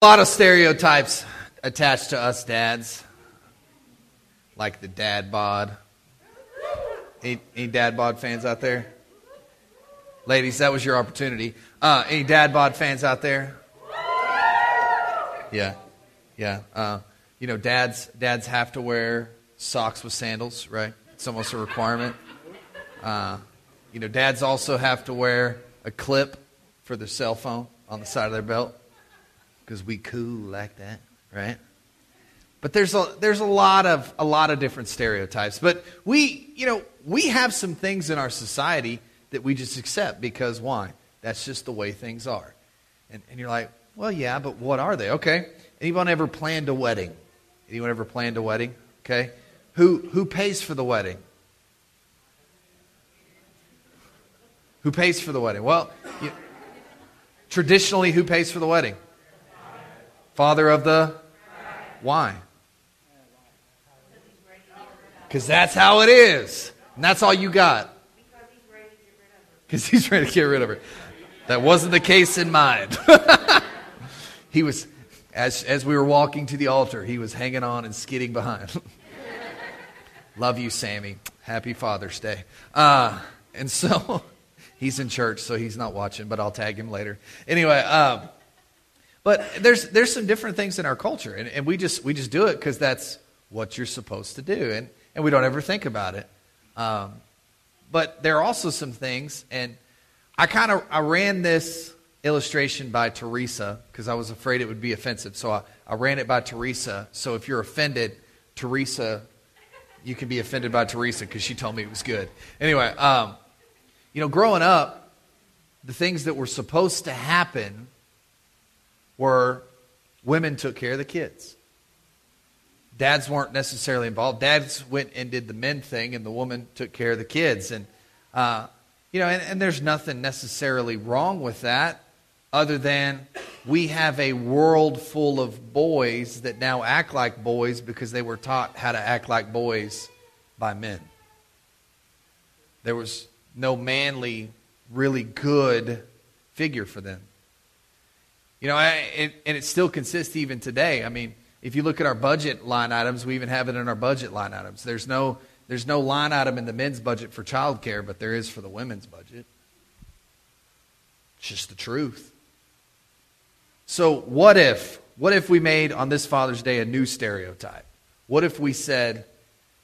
A lot of stereotypes attached to us dads, like the dad bod. Any, any dad bod fans out there? Ladies, that was your opportunity. Uh, any dad bod fans out there? Yeah, yeah. Uh, you know, dads dads have to wear socks with sandals, right? It's almost a requirement. Uh, you know, dads also have to wear a clip for their cell phone on the side of their belt because we cool like that, right? But there's a there's a lot of a lot of different stereotypes. But we, you know, we have some things in our society that we just accept because why? That's just the way things are. And, and you're like, well, yeah, but what are they? Okay. Anyone ever planned a wedding? Anyone ever planned a wedding? Okay. Who who pays for the wedding? Who pays for the wedding? Well, you, traditionally, who pays for the wedding? Father of the. Why? Because that's how it is. And that's all you got. Because he's ready to get rid of her. That wasn't the case in mine. he was, as, as we were walking to the altar, he was hanging on and skidding behind. Love you, Sammy. Happy Father's Day. Uh, and so he's in church, so he's not watching, but I'll tag him later. Anyway, um, but there's there's some different things in our culture, and, and we just we just do it because that's what you're supposed to do, and and we don't ever think about it. Um, but there are also some things, and I kind of I ran this illustration by Teresa because I was afraid it would be offensive, so I, I ran it by Teresa. So if you're offended, Teresa, you can be offended by Teresa because she told me it was good. Anyway, um, you know, growing up, the things that were supposed to happen were women took care of the kids. Dads weren't necessarily involved. Dads went and did the men thing, and the woman took care of the kids. And, uh, you know, and, and there's nothing necessarily wrong with that other than we have a world full of boys that now act like boys because they were taught how to act like boys by men. There was no manly, really good figure for them. You know, and it still consists even today. I mean, if you look at our budget line items, we even have it in our budget line items. There's no, there's no line item in the men's budget for childcare, but there is for the women's budget. It's just the truth. So, what if, what if we made on this Father's Day a new stereotype? What if we said,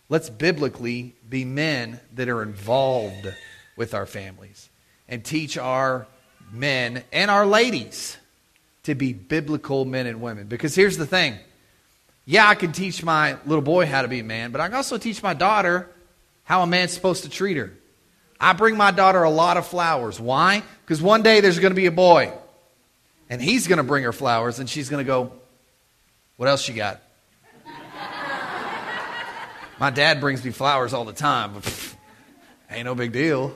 let's biblically be men that are involved with our families and teach our men and our ladies to be biblical men and women. Because here's the thing yeah, I can teach my little boy how to be a man, but I can also teach my daughter how a man's supposed to treat her. I bring my daughter a lot of flowers. Why? Because one day there's going to be a boy, and he's going to bring her flowers, and she's going to go, What else you got? my dad brings me flowers all the time, but ain't no big deal.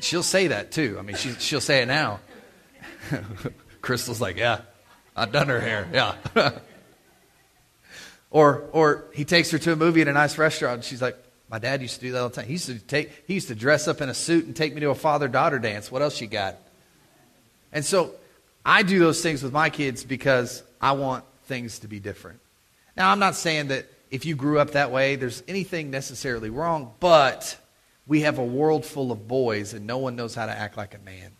She'll say that too. I mean, she, she'll say it now. Crystal's like, yeah, I've done her hair. Yeah. or, or he takes her to a movie at a nice restaurant. And she's like, my dad used to do that all the time. He used to take, he used to dress up in a suit and take me to a father-daughter dance. What else you got? And so I do those things with my kids because I want things to be different. Now, I'm not saying that if you grew up that way, there's anything necessarily wrong, but we have a world full of boys and no one knows how to act like a man.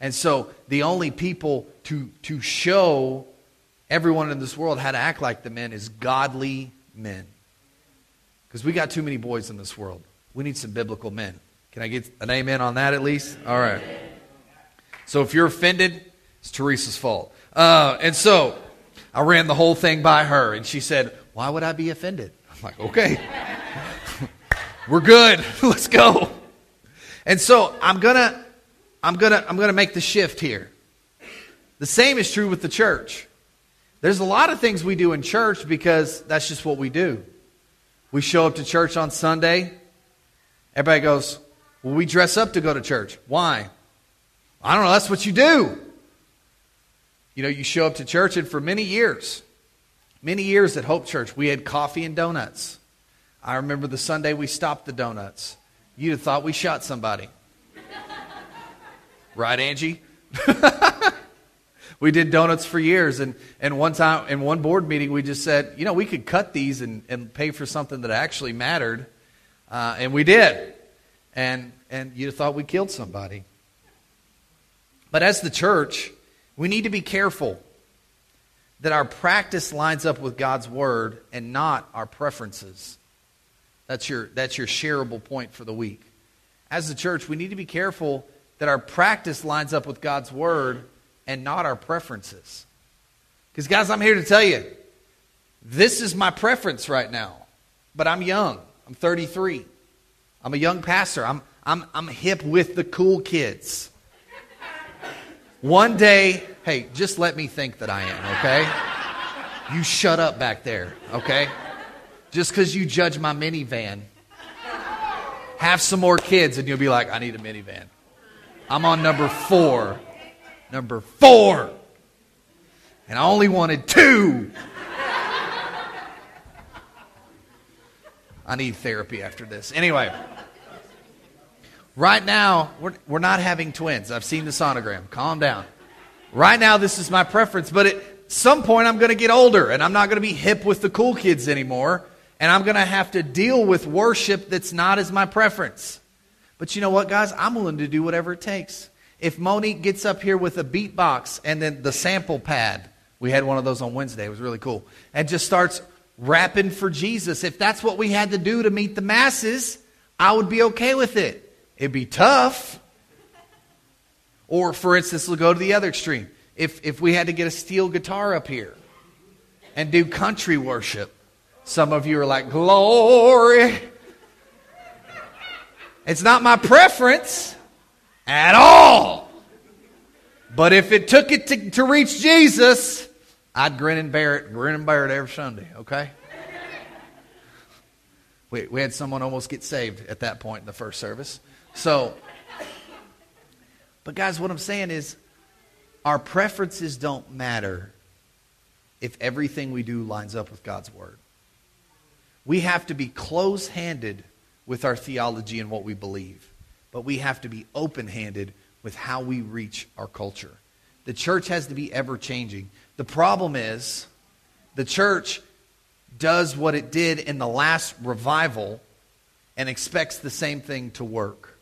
And so the only people to, to show everyone in this world how to act like the men is godly men. Because we got too many boys in this world. We need some biblical men. Can I get an amen on that at least? All right. So if you're offended, it's Teresa's fault. Uh, and so I ran the whole thing by her, and she said, Why would I be offended? I'm like, Okay. We're good. Let's go. And so I'm going to I'm going to I'm going to make the shift here. The same is true with the church. There's a lot of things we do in church because that's just what we do. We show up to church on Sunday. Everybody goes, Well, we dress up to go to church. Why? I don't know. That's what you do. You know, you show up to church, and for many years, many years at Hope Church, we had coffee and donuts. I remember the Sunday we stopped the donuts. You'd have thought we shot somebody. Right, Angie? we did donuts for years, and, and one time in one board meeting, we just said, you know, we could cut these and, and pay for something that actually mattered, uh, and we did. And, and you thought we killed somebody. But as the church, we need to be careful that our practice lines up with God's word and not our preferences. That's your, that's your shareable point for the week. As the church, we need to be careful that our practice lines up with God's word and not our preferences. Because, guys, I'm here to tell you this is my preference right now, but I'm young. I'm 33. I'm a young pastor. I'm, I'm, I'm hip with the cool kids. One day, hey, just let me think that I am, okay? You shut up back there, okay? Just because you judge my minivan. Have some more kids, and you'll be like, I need a minivan. I'm on number four. Number four. And I only wanted two. I need therapy after this. Anyway, right now, we're, we're not having twins. I've seen the sonogram. Calm down. Right now, this is my preference, but at some point, I'm going to get older and I'm not going to be hip with the cool kids anymore. And I'm going to have to deal with worship that's not as my preference. But you know what, guys? I'm willing to do whatever it takes. If Monique gets up here with a beatbox and then the sample pad, we had one of those on Wednesday, it was really cool, and just starts rapping for Jesus, if that's what we had to do to meet the masses, I would be okay with it. It'd be tough. Or, for instance, we'll go to the other extreme. If, if we had to get a steel guitar up here and do country worship, some of you are like, Glory. It's not my preference at all. But if it took it to, to reach Jesus, I'd grin and bear it, grin and bear it every Sunday, okay? We, we had someone almost get saved at that point in the first service. So, but guys, what I'm saying is our preferences don't matter if everything we do lines up with God's Word. We have to be close handed with our theology and what we believe, but we have to be open handed with how we reach our culture. The church has to be ever changing. The problem is the church does what it did in the last revival and expects the same thing to work.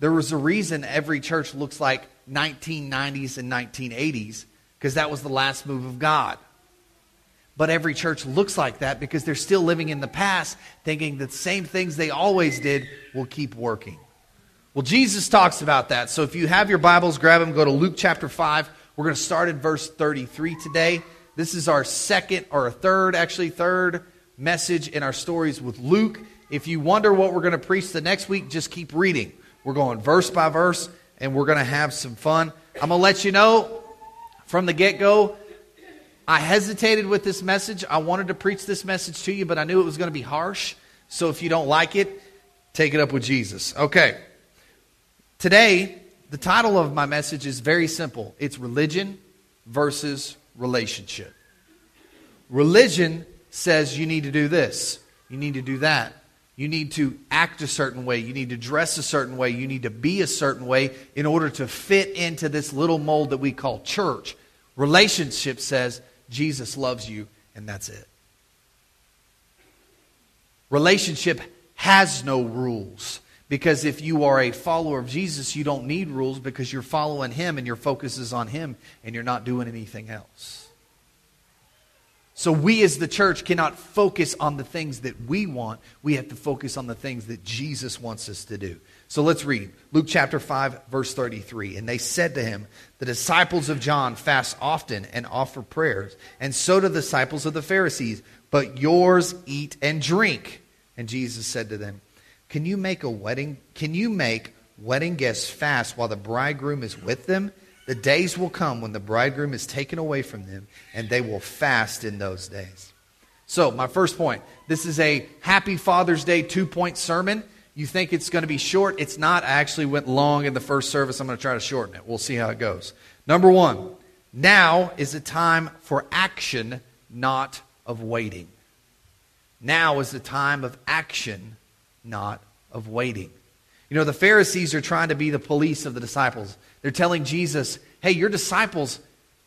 There was a reason every church looks like 1990s and 1980s because that was the last move of God. But every church looks like that because they're still living in the past, thinking the same things they always did will keep working. Well, Jesus talks about that. So if you have your Bibles, grab them, go to Luke chapter 5. We're going to start at verse 33 today. This is our second, or a third, actually, third message in our stories with Luke. If you wonder what we're going to preach the next week, just keep reading. We're going verse by verse, and we're going to have some fun. I'm going to let you know from the get go I hesitated with this message. I wanted to preach this message to you, but I knew it was going to be harsh. So if you don't like it, take it up with Jesus. Okay. Today, the title of my message is very simple it's religion versus relationship. Religion says you need to do this, you need to do that. You need to act a certain way. You need to dress a certain way. You need to be a certain way in order to fit into this little mold that we call church. Relationship says Jesus loves you, and that's it. Relationship has no rules. Because if you are a follower of Jesus, you don't need rules because you're following Him and your focus is on Him and you're not doing anything else. So we as the church cannot focus on the things that we want. We have to focus on the things that Jesus wants us to do. So let's read Luke chapter 5, verse 33. And they said to him, The disciples of John fast often and offer prayers, and so do the disciples of the Pharisees, but yours eat and drink. And Jesus said to them, Can you make a wedding? Can you make wedding guests fast while the bridegroom is with them? The days will come when the bridegroom is taken away from them, and they will fast in those days. So, my first point this is a Happy Father's Day two point sermon. You think it's going to be short. It's not. I actually went long in the first service. I'm going to try to shorten it. We'll see how it goes. Number one, now is the time for action, not of waiting. Now is the time of action, not of waiting. You know, the Pharisees are trying to be the police of the disciples. They're telling Jesus, hey, your disciples,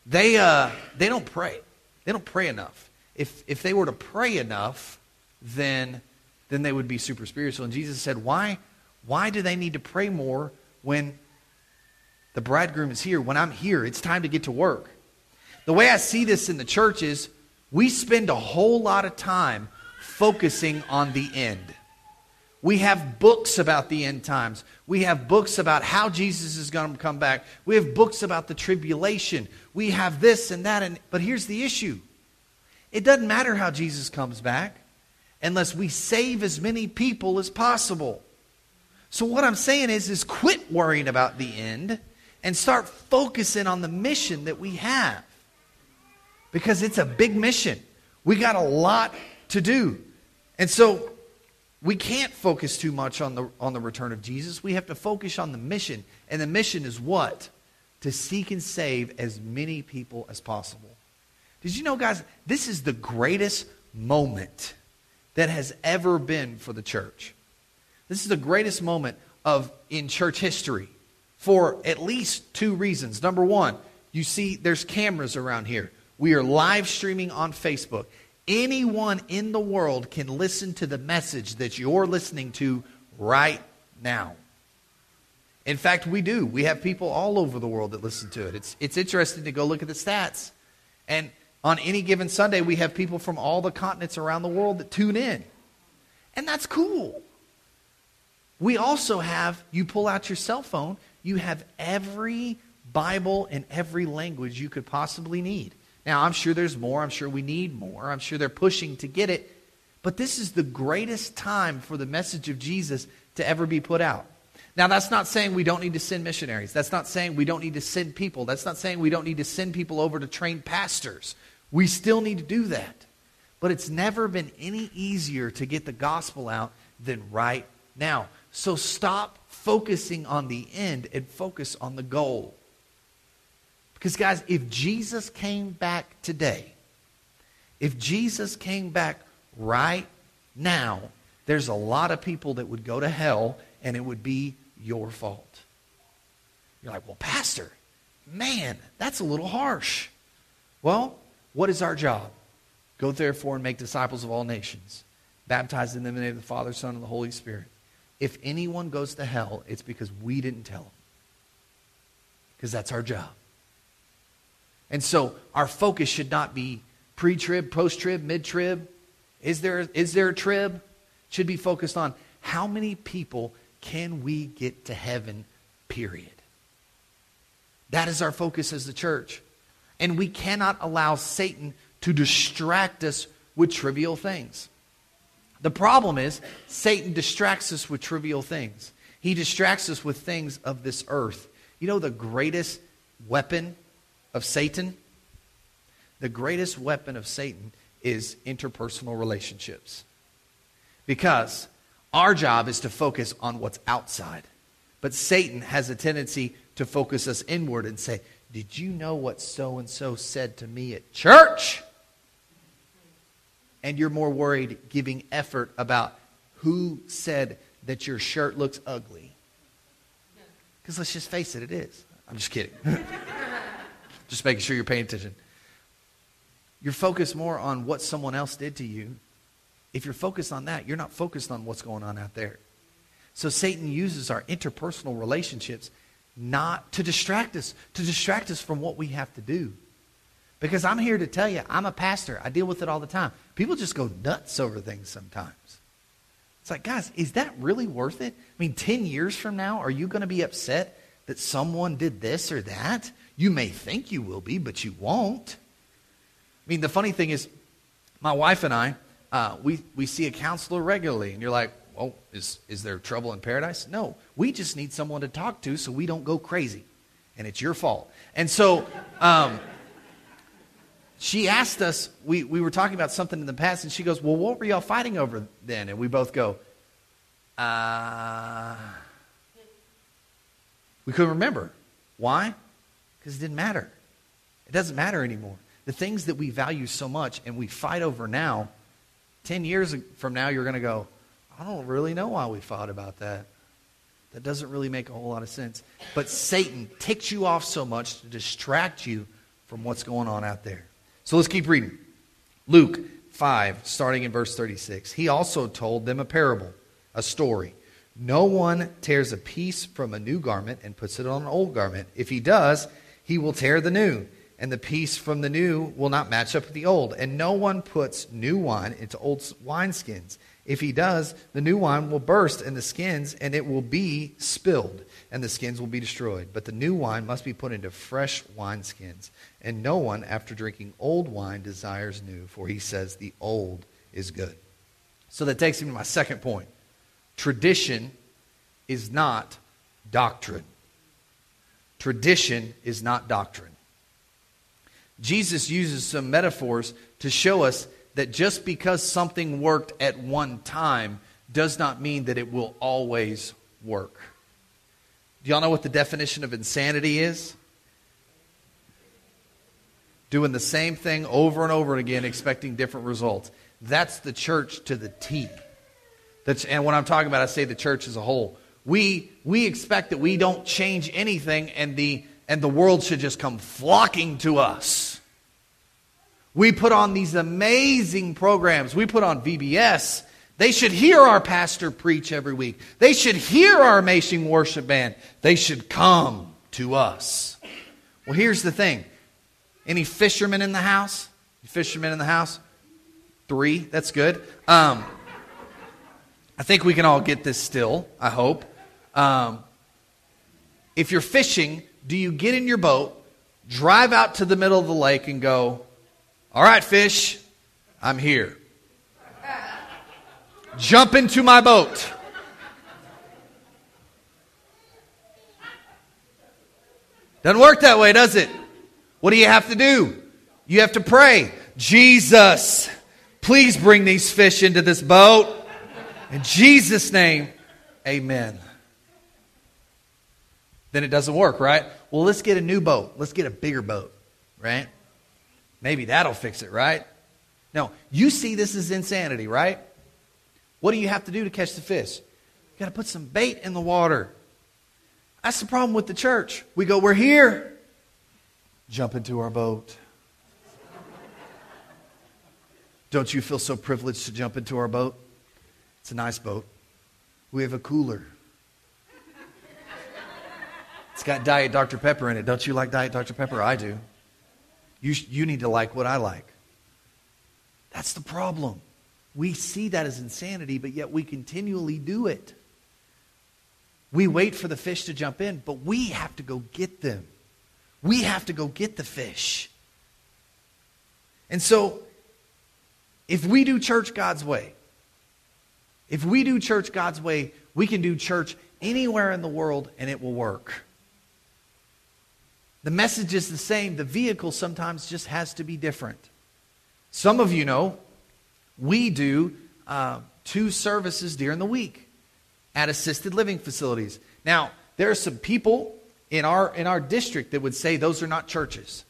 they, uh, they don't pray. They don't pray enough. If, if they were to pray enough, then, then they would be super spiritual. And Jesus said, why, why do they need to pray more when the bridegroom is here? When I'm here, it's time to get to work. The way I see this in the church is we spend a whole lot of time focusing on the end. We have books about the end times. We have books about how Jesus is going to come back. We have books about the tribulation. We have this and that. And, but here's the issue it doesn't matter how Jesus comes back unless we save as many people as possible. So what I'm saying is, is quit worrying about the end and start focusing on the mission that we have. Because it's a big mission. We got a lot to do. And so we can't focus too much on the, on the return of Jesus. We have to focus on the mission. And the mission is what? To seek and save as many people as possible. Did you know, guys, this is the greatest moment that has ever been for the church. This is the greatest moment of in church history for at least two reasons. Number one, you see there's cameras around here. We are live streaming on Facebook. Anyone in the world can listen to the message that you're listening to right now. In fact, we do. We have people all over the world that listen to it. It's, it's interesting to go look at the stats. And on any given Sunday, we have people from all the continents around the world that tune in. And that's cool. We also have, you pull out your cell phone, you have every Bible in every language you could possibly need. Now, I'm sure there's more. I'm sure we need more. I'm sure they're pushing to get it. But this is the greatest time for the message of Jesus to ever be put out. Now, that's not saying we don't need to send missionaries. That's not saying we don't need to send people. That's not saying we don't need to send people over to train pastors. We still need to do that. But it's never been any easier to get the gospel out than right now. So stop focusing on the end and focus on the goal. Because, guys, if Jesus came back today, if Jesus came back right now, there's a lot of people that would go to hell and it would be your fault. You're like, well, Pastor, man, that's a little harsh. Well, what is our job? Go therefore and make disciples of all nations, baptizing them in the name of the Father, Son, and the Holy Spirit. If anyone goes to hell, it's because we didn't tell them. Because that's our job. And so our focus should not be pre trib, post trib, mid trib. Is there, is there a trib? Should be focused on how many people can we get to heaven, period. That is our focus as the church. And we cannot allow Satan to distract us with trivial things. The problem is, Satan distracts us with trivial things. He distracts us with things of this earth. You know, the greatest weapon of Satan? The greatest weapon of Satan is interpersonal relationships. Because our job is to focus on what's outside. But Satan has a tendency to focus us inward and say, Did you know what so and so said to me at church? And you're more worried giving effort about who said that your shirt looks ugly. Because let's just face it, it is. I'm just kidding. Just making sure you're paying attention. You're focused more on what someone else did to you. If you're focused on that, you're not focused on what's going on out there. So Satan uses our interpersonal relationships not to distract us, to distract us from what we have to do. Because I'm here to tell you, I'm a pastor. I deal with it all the time. People just go nuts over things sometimes. It's like, guys, is that really worth it? I mean, 10 years from now, are you going to be upset that someone did this or that? You may think you will be, but you won't. I mean, the funny thing is, my wife and I, uh, we, we see a counselor regularly, and you're like, well, is, is there trouble in paradise? No. We just need someone to talk to so we don't go crazy. And it's your fault. And so um, she asked us, we, we were talking about something in the past, and she goes, Well, what were y'all fighting over then? And we both go, uh, we couldn't remember. Why? Because it didn't matter. It doesn't matter anymore. The things that we value so much and we fight over now, 10 years from now, you're going to go, I don't really know why we fought about that. That doesn't really make a whole lot of sense. But Satan ticks you off so much to distract you from what's going on out there. So let's keep reading. Luke 5, starting in verse 36. He also told them a parable, a story. No one tears a piece from a new garment and puts it on an old garment. If he does, he will tear the new, and the piece from the new will not match up with the old. And no one puts new wine into old wineskins. If he does, the new wine will burst in the skins, and it will be spilled, and the skins will be destroyed. But the new wine must be put into fresh wineskins. And no one, after drinking old wine, desires new, for he says the old is good. So that takes me to my second point. Tradition is not doctrine. Tradition is not doctrine. Jesus uses some metaphors to show us that just because something worked at one time does not mean that it will always work. Do y'all know what the definition of insanity is? Doing the same thing over and over again, expecting different results. That's the church to the T. That's, and when I'm talking about, I say the church as a whole. We, we expect that we don't change anything and the, and the world should just come flocking to us. We put on these amazing programs. We put on VBS. They should hear our pastor preach every week. They should hear our amazing worship band. They should come to us. Well, here's the thing. Any fishermen in the house? Fishermen in the house? Three. That's good. Um, I think we can all get this still, I hope. Um, if you're fishing, do you get in your boat, drive out to the middle of the lake, and go, all right, fish, I'm here. Jump into my boat. Doesn't work that way, does it? What do you have to do? You have to pray. Jesus, please bring these fish into this boat. In Jesus' name, amen. Then it doesn't work, right? Well, let's get a new boat. Let's get a bigger boat, right? Maybe that'll fix it, right? No, you see this as insanity, right? What do you have to do to catch the fish? You got to put some bait in the water. That's the problem with the church. We go, we're here. Jump into our boat. Don't you feel so privileged to jump into our boat? It's a nice boat. We have a cooler. It's got Diet Dr. Pepper in it. Don't you like Diet Dr. Pepper? I do. You, you need to like what I like. That's the problem. We see that as insanity, but yet we continually do it. We wait for the fish to jump in, but we have to go get them. We have to go get the fish. And so, if we do church God's way, if we do church God's way, we can do church anywhere in the world and it will work. The message is the same. The vehicle sometimes just has to be different. Some of you know we do uh, two services during the week at assisted living facilities. Now, there are some people in our in our district that would say those are not churches.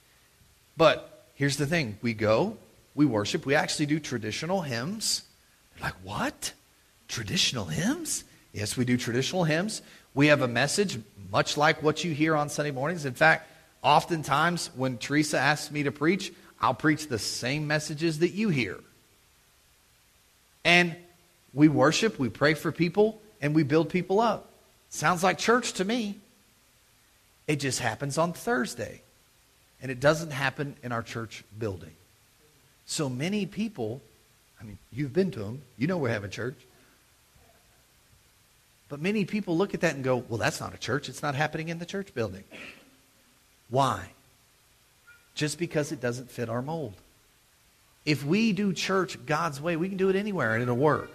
But here's the thing: we go, we worship, we actually do traditional hymns. They're like, what? Traditional hymns? Yes, we do traditional hymns. We have a message much like what you hear on Sunday mornings. In fact, Oftentimes, when Teresa asks me to preach, I'll preach the same messages that you hear. And we worship, we pray for people, and we build people up. Sounds like church to me. It just happens on Thursday. And it doesn't happen in our church building. So many people, I mean, you've been to them, you know we're having church. But many people look at that and go, well, that's not a church. It's not happening in the church building. Why? Just because it doesn't fit our mold. If we do church God's way, we can do it anywhere and it'll work.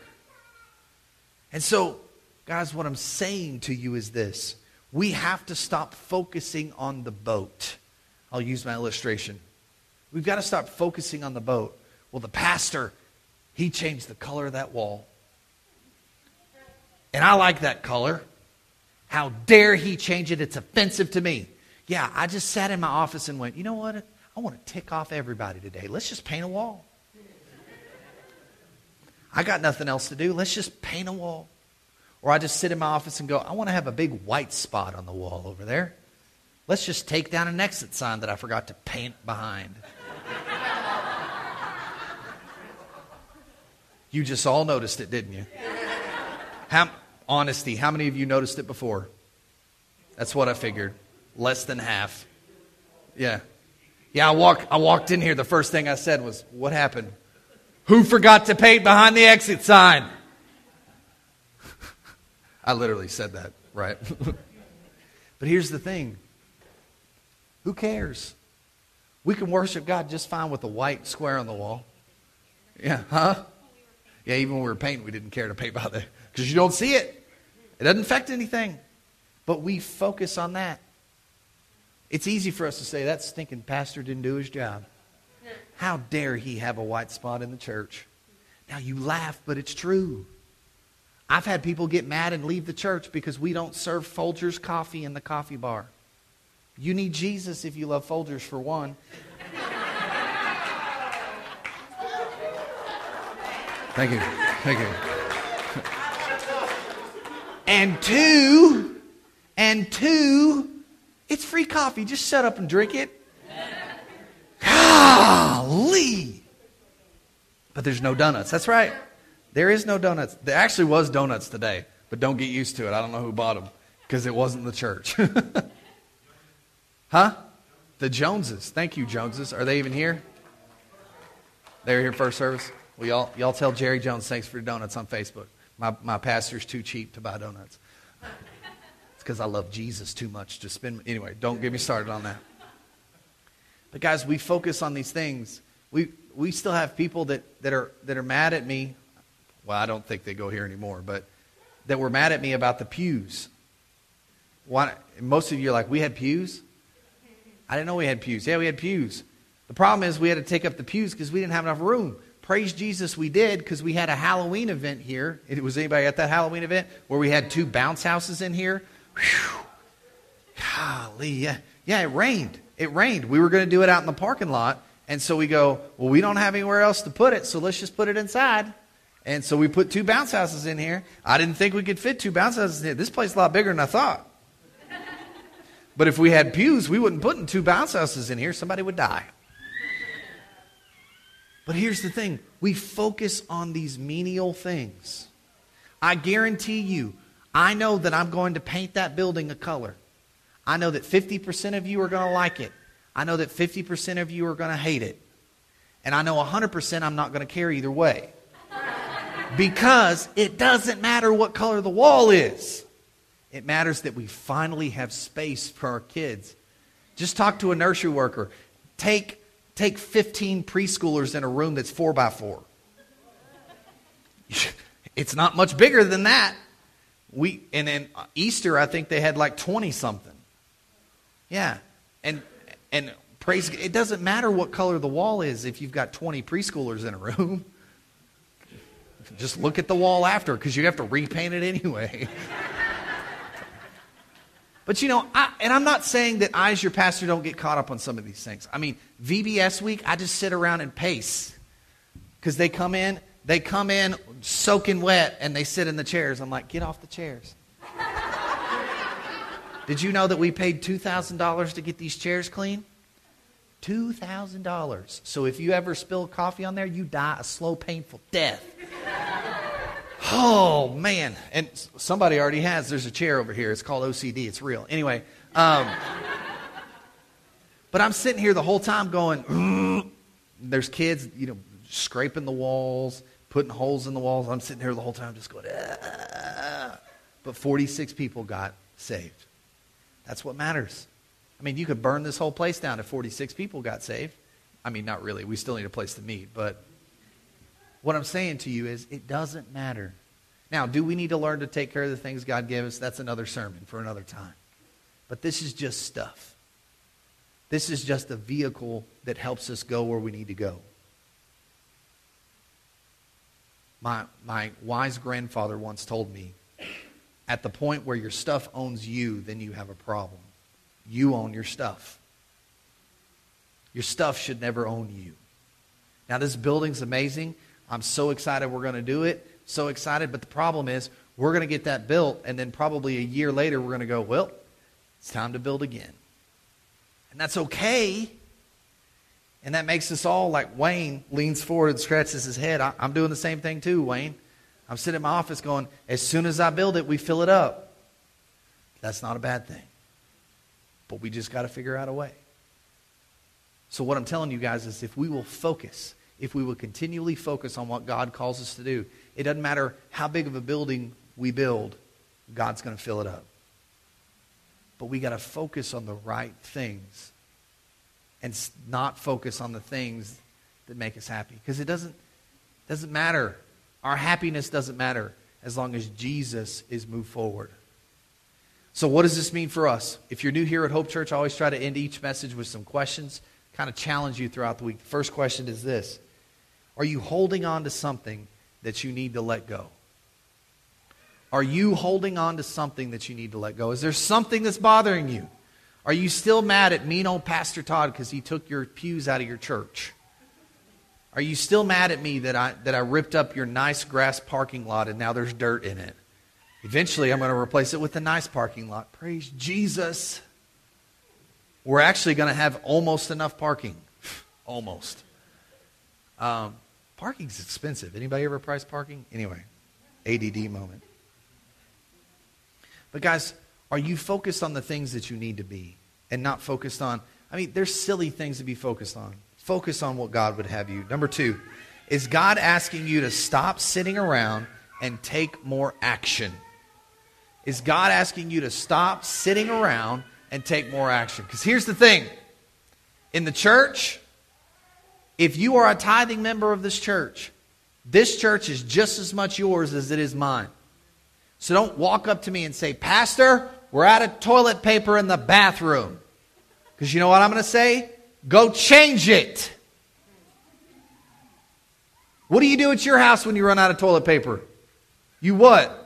And so, guys, what I'm saying to you is this we have to stop focusing on the boat. I'll use my illustration. We've got to stop focusing on the boat. Well, the pastor, he changed the color of that wall. And I like that color. How dare he change it? It's offensive to me. Yeah, I just sat in my office and went, you know what? I want to tick off everybody today. Let's just paint a wall. I got nothing else to do. Let's just paint a wall. Or I just sit in my office and go, I want to have a big white spot on the wall over there. Let's just take down an exit sign that I forgot to paint behind. you just all noticed it, didn't you? How, honesty, how many of you noticed it before? That's what I figured. Less than half. Yeah. Yeah, I, walk, I walked in here. The first thing I said was, What happened? Who forgot to paint behind the exit sign? I literally said that, right? but here's the thing who cares? We can worship God just fine with a white square on the wall. Yeah, huh? Yeah, even when we were painting, we didn't care to paint by there because you don't see it. It doesn't affect anything. But we focus on that. It's easy for us to say that stinking pastor didn't do his job. How dare he have a white spot in the church? Now you laugh, but it's true. I've had people get mad and leave the church because we don't serve Folgers coffee in the coffee bar. You need Jesus if you love Folgers, for one. Thank you. Thank you. And two, and two, it's free coffee. Just shut up and drink it. Golly. But there's no donuts. That's right. There is no donuts. There actually was donuts today, but don't get used to it. I don't know who bought them because it wasn't the church. huh? The Joneses. Thank you, Joneses. Are they even here? They're here first service. Well, y'all, y'all tell Jerry Jones thanks for donuts on Facebook. My, my pastor's too cheap to buy donuts. It's because I love Jesus too much to spend. Anyway, don't get me started on that. But guys, we focus on these things. We, we still have people that, that, are, that are mad at me well, I don't think they go here anymore, but that were mad at me about the pews. Why, most of you are like, we had pews? I didn't know we had pews. Yeah, we had pews. The problem is we had to take up the pews because we didn't have enough room. Praise Jesus, we did because we had a Halloween event here. It was anybody at that Halloween event where we had two bounce houses in here? Whew. Golly, yeah. Yeah, it rained. It rained. We were going to do it out in the parking lot. And so we go, well, we don't have anywhere else to put it, so let's just put it inside. And so we put two bounce houses in here. I didn't think we could fit two bounce houses in here. This place is a lot bigger than I thought. But if we had pews, we wouldn't put in two bounce houses in here. Somebody would die. But here's the thing we focus on these menial things. I guarantee you, I know that I'm going to paint that building a color. I know that 50% of you are going to like it. I know that 50% of you are going to hate it. And I know 100% I'm not going to care either way. Because it doesn't matter what color the wall is. It matters that we finally have space for our kids. Just talk to a nursery worker. Take, take 15 preschoolers in a room that's 4 by 4 It's not much bigger than that. We, and then Easter, I think they had like 20 something. Yeah. And, and praise, it doesn't matter what color the wall is if you've got 20 preschoolers in a room. Just look at the wall after because you have to repaint it anyway. but you know, I, and I'm not saying that I, as your pastor, don't get caught up on some of these things. I mean, VBS week, I just sit around and pace because they come in, they come in soaking wet, and they sit in the chairs. I'm like, get off the chairs. Did you know that we paid $2,000 to get these chairs clean? $2,000. So if you ever spill coffee on there, you die a slow, painful death. oh, man. And somebody already has. There's a chair over here. It's called OCD. It's real. Anyway. Um, but I'm sitting here the whole time going, there's kids, you know, scraping the walls, putting holes in the walls. I'm sitting here the whole time just going, ah. but 46 people got saved. That's what matters. I mean, you could burn this whole place down if 46 people got saved. I mean, not really. We still need a place to meet. But what I'm saying to you is it doesn't matter. Now, do we need to learn to take care of the things God gave us? That's another sermon for another time. But this is just stuff. This is just a vehicle that helps us go where we need to go. My, my wise grandfather once told me at the point where your stuff owns you, then you have a problem. You own your stuff. Your stuff should never own you. Now, this building's amazing. I'm so excited we're going to do it. So excited. But the problem is, we're going to get that built, and then probably a year later, we're going to go, well, it's time to build again. And that's okay. And that makes us all like Wayne leans forward and scratches his head. I, am doing the same thing too, Wayne. I'm sitting in my office going, as soon as I build it, we fill it up. That's not a bad thing. But we just got to figure out a way. So, what I'm telling you guys is if we will focus, if we will continually focus on what God calls us to do, it doesn't matter how big of a building we build, God's going to fill it up. But we got to focus on the right things and not focus on the things that make us happy. Because it doesn't, doesn't matter. Our happiness doesn't matter as long as Jesus is moved forward. So, what does this mean for us? If you're new here at Hope Church, I always try to end each message with some questions kind of challenge you throughout the week. The first question is this Are you holding on to something that you need to let go? Are you holding on to something that you need to let go? Is there something that's bothering you? Are you still mad at mean old Pastor Todd because he took your pews out of your church? Are you still mad at me that I, that I ripped up your nice grass parking lot and now there's dirt in it? Eventually, I'm going to replace it with a nice parking lot. Praise Jesus we're actually going to have almost enough parking. almost. Um, parking's expensive. Anybody ever price parking? Anyway, ADD moment. But guys, are you focused on the things that you need to be and not focused on? I mean, there's silly things to be focused on. Focus on what God would have you. Number two, is God asking you to stop sitting around and take more action? Is God asking you to stop sitting around and take more action. Because here's the thing in the church, if you are a tithing member of this church, this church is just as much yours as it is mine. So don't walk up to me and say, Pastor, we're out of toilet paper in the bathroom. Because you know what I'm going to say? Go change it. What do you do at your house when you run out of toilet paper? You what?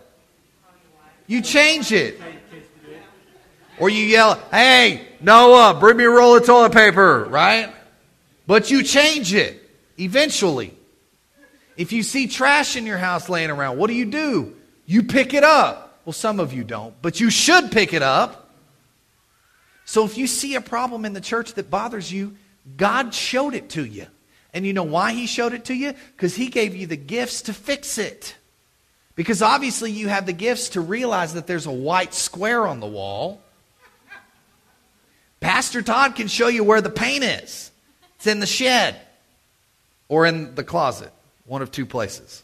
You change it. Or you yell, hey, Noah, bring me a roll of toilet paper, right? But you change it eventually. If you see trash in your house laying around, what do you do? You pick it up. Well, some of you don't, but you should pick it up. So if you see a problem in the church that bothers you, God showed it to you. And you know why He showed it to you? Because He gave you the gifts to fix it. Because obviously you have the gifts to realize that there's a white square on the wall Pastor Todd can show you where the paint is. It's in the shed or in the closet, one of two places.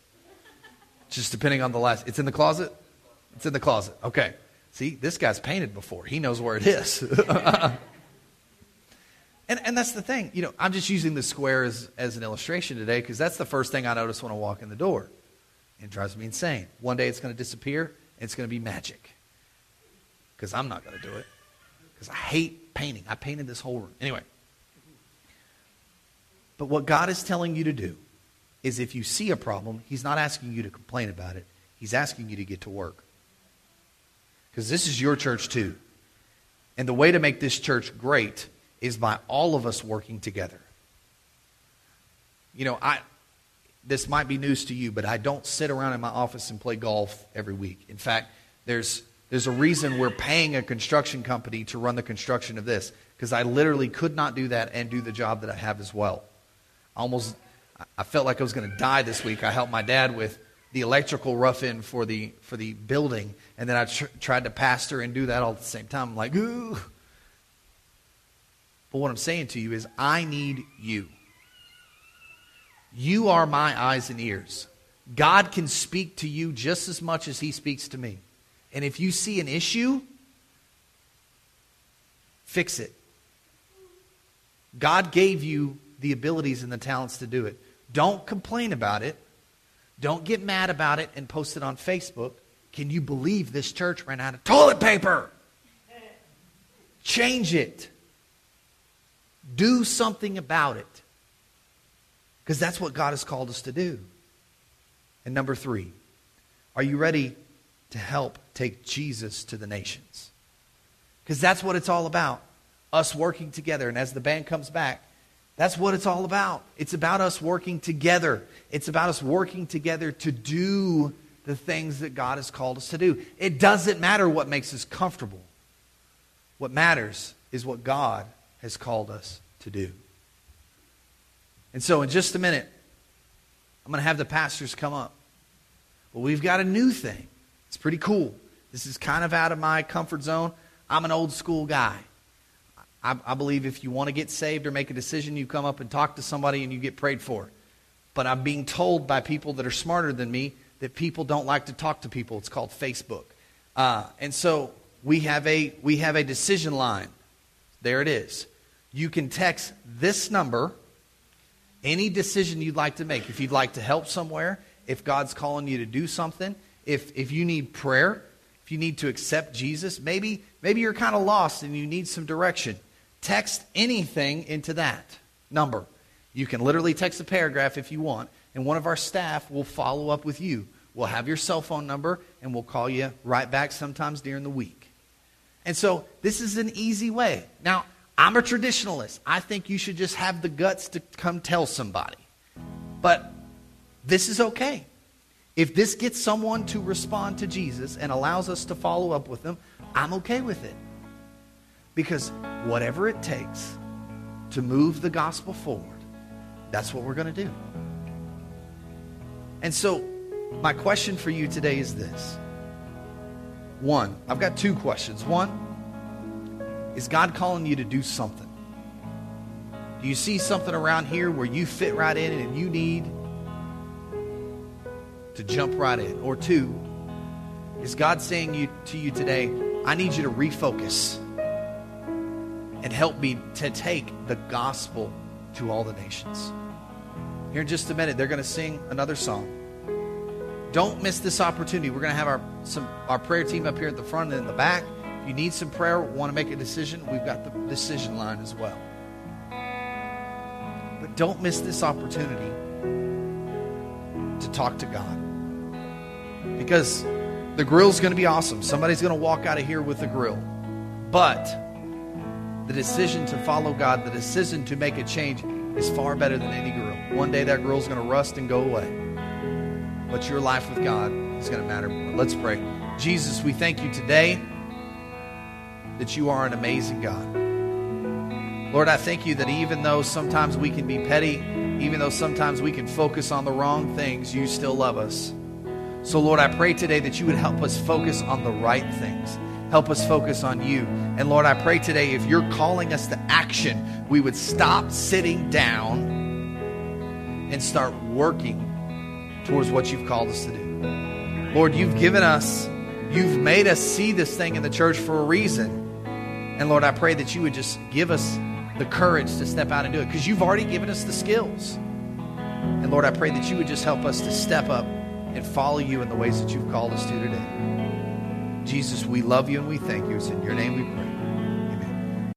Just depending on the last. It's in the closet? It's in the closet. Okay. See, this guy's painted before. He knows where it is. and, and that's the thing. You know, I'm just using the square as, as an illustration today because that's the first thing I notice when I walk in the door. It drives me insane. One day it's going to disappear it's going to be magic because I'm not going to do it because I hate painting. I painted this whole room. Anyway. But what God is telling you to do is if you see a problem, He's not asking you to complain about it, He's asking you to get to work. Because this is your church too. And the way to make this church great is by all of us working together. You know, I this might be news to you, but I don't sit around in my office and play golf every week. In fact, there's there's a reason we're paying a construction company to run the construction of this because I literally could not do that and do the job that I have as well. I almost, I felt like I was going to die this week. I helped my dad with the electrical rough in for the for the building, and then I tr- tried to pastor and do that all at the same time. I'm like, ooh. But what I'm saying to you is, I need you. You are my eyes and ears. God can speak to you just as much as He speaks to me. And if you see an issue, fix it. God gave you the abilities and the talents to do it. Don't complain about it. Don't get mad about it and post it on Facebook. Can you believe this church ran out of toilet paper? Change it. Do something about it. Because that's what God has called us to do. And number three, are you ready to help take Jesus to the nations. Because that's what it's all about us working together. And as the band comes back, that's what it's all about. It's about us working together. It's about us working together to do the things that God has called us to do. It doesn't matter what makes us comfortable. What matters is what God has called us to do. And so, in just a minute, I'm going to have the pastors come up. But we've got a new thing. It's pretty cool. This is kind of out of my comfort zone. I'm an old school guy. I, I believe if you want to get saved or make a decision, you come up and talk to somebody and you get prayed for. But I'm being told by people that are smarter than me that people don't like to talk to people. It's called Facebook. Uh, and so we have a we have a decision line. There it is. You can text this number any decision you'd like to make. If you'd like to help somewhere, if God's calling you to do something, if if you need prayer, if you need to accept Jesus, maybe maybe you're kind of lost and you need some direction. Text anything into that number. You can literally text a paragraph if you want, and one of our staff will follow up with you. We'll have your cell phone number, and we'll call you right back sometimes during the week. And so this is an easy way. Now, I'm a traditionalist. I think you should just have the guts to come tell somebody. But this is okay. If this gets someone to respond to Jesus and allows us to follow up with them, I'm okay with it. Because whatever it takes to move the gospel forward, that's what we're going to do. And so, my question for you today is this. One, I've got two questions. One, is God calling you to do something? Do you see something around here where you fit right in and you need to jump right in? Or two, is God saying you, to you today, I need you to refocus and help me to take the gospel to all the nations? Here in just a minute, they're going to sing another song. Don't miss this opportunity. We're going to have our some our prayer team up here at the front and in the back. If you need some prayer, want to make a decision, we've got the decision line as well. But don't miss this opportunity to talk to God. Because the grill's going to be awesome. Somebody's going to walk out of here with a grill. But the decision to follow God, the decision to make a change is far better than any grill. One day that grill's going to rust and go away. But your life with God is going to matter more. Let's pray. Jesus, we thank you today that you are an amazing God. Lord, I thank you that even though sometimes we can be petty, even though sometimes we can focus on the wrong things, you still love us. So, Lord, I pray today that you would help us focus on the right things. Help us focus on you. And Lord, I pray today if you're calling us to action, we would stop sitting down and start working towards what you've called us to do. Lord, you've given us, you've made us see this thing in the church for a reason. And Lord, I pray that you would just give us the courage to step out and do it because you've already given us the skills. And Lord, I pray that you would just help us to step up and follow you in the ways that you've called us to today. Jesus, we love you and we thank you. It's in your name we pray.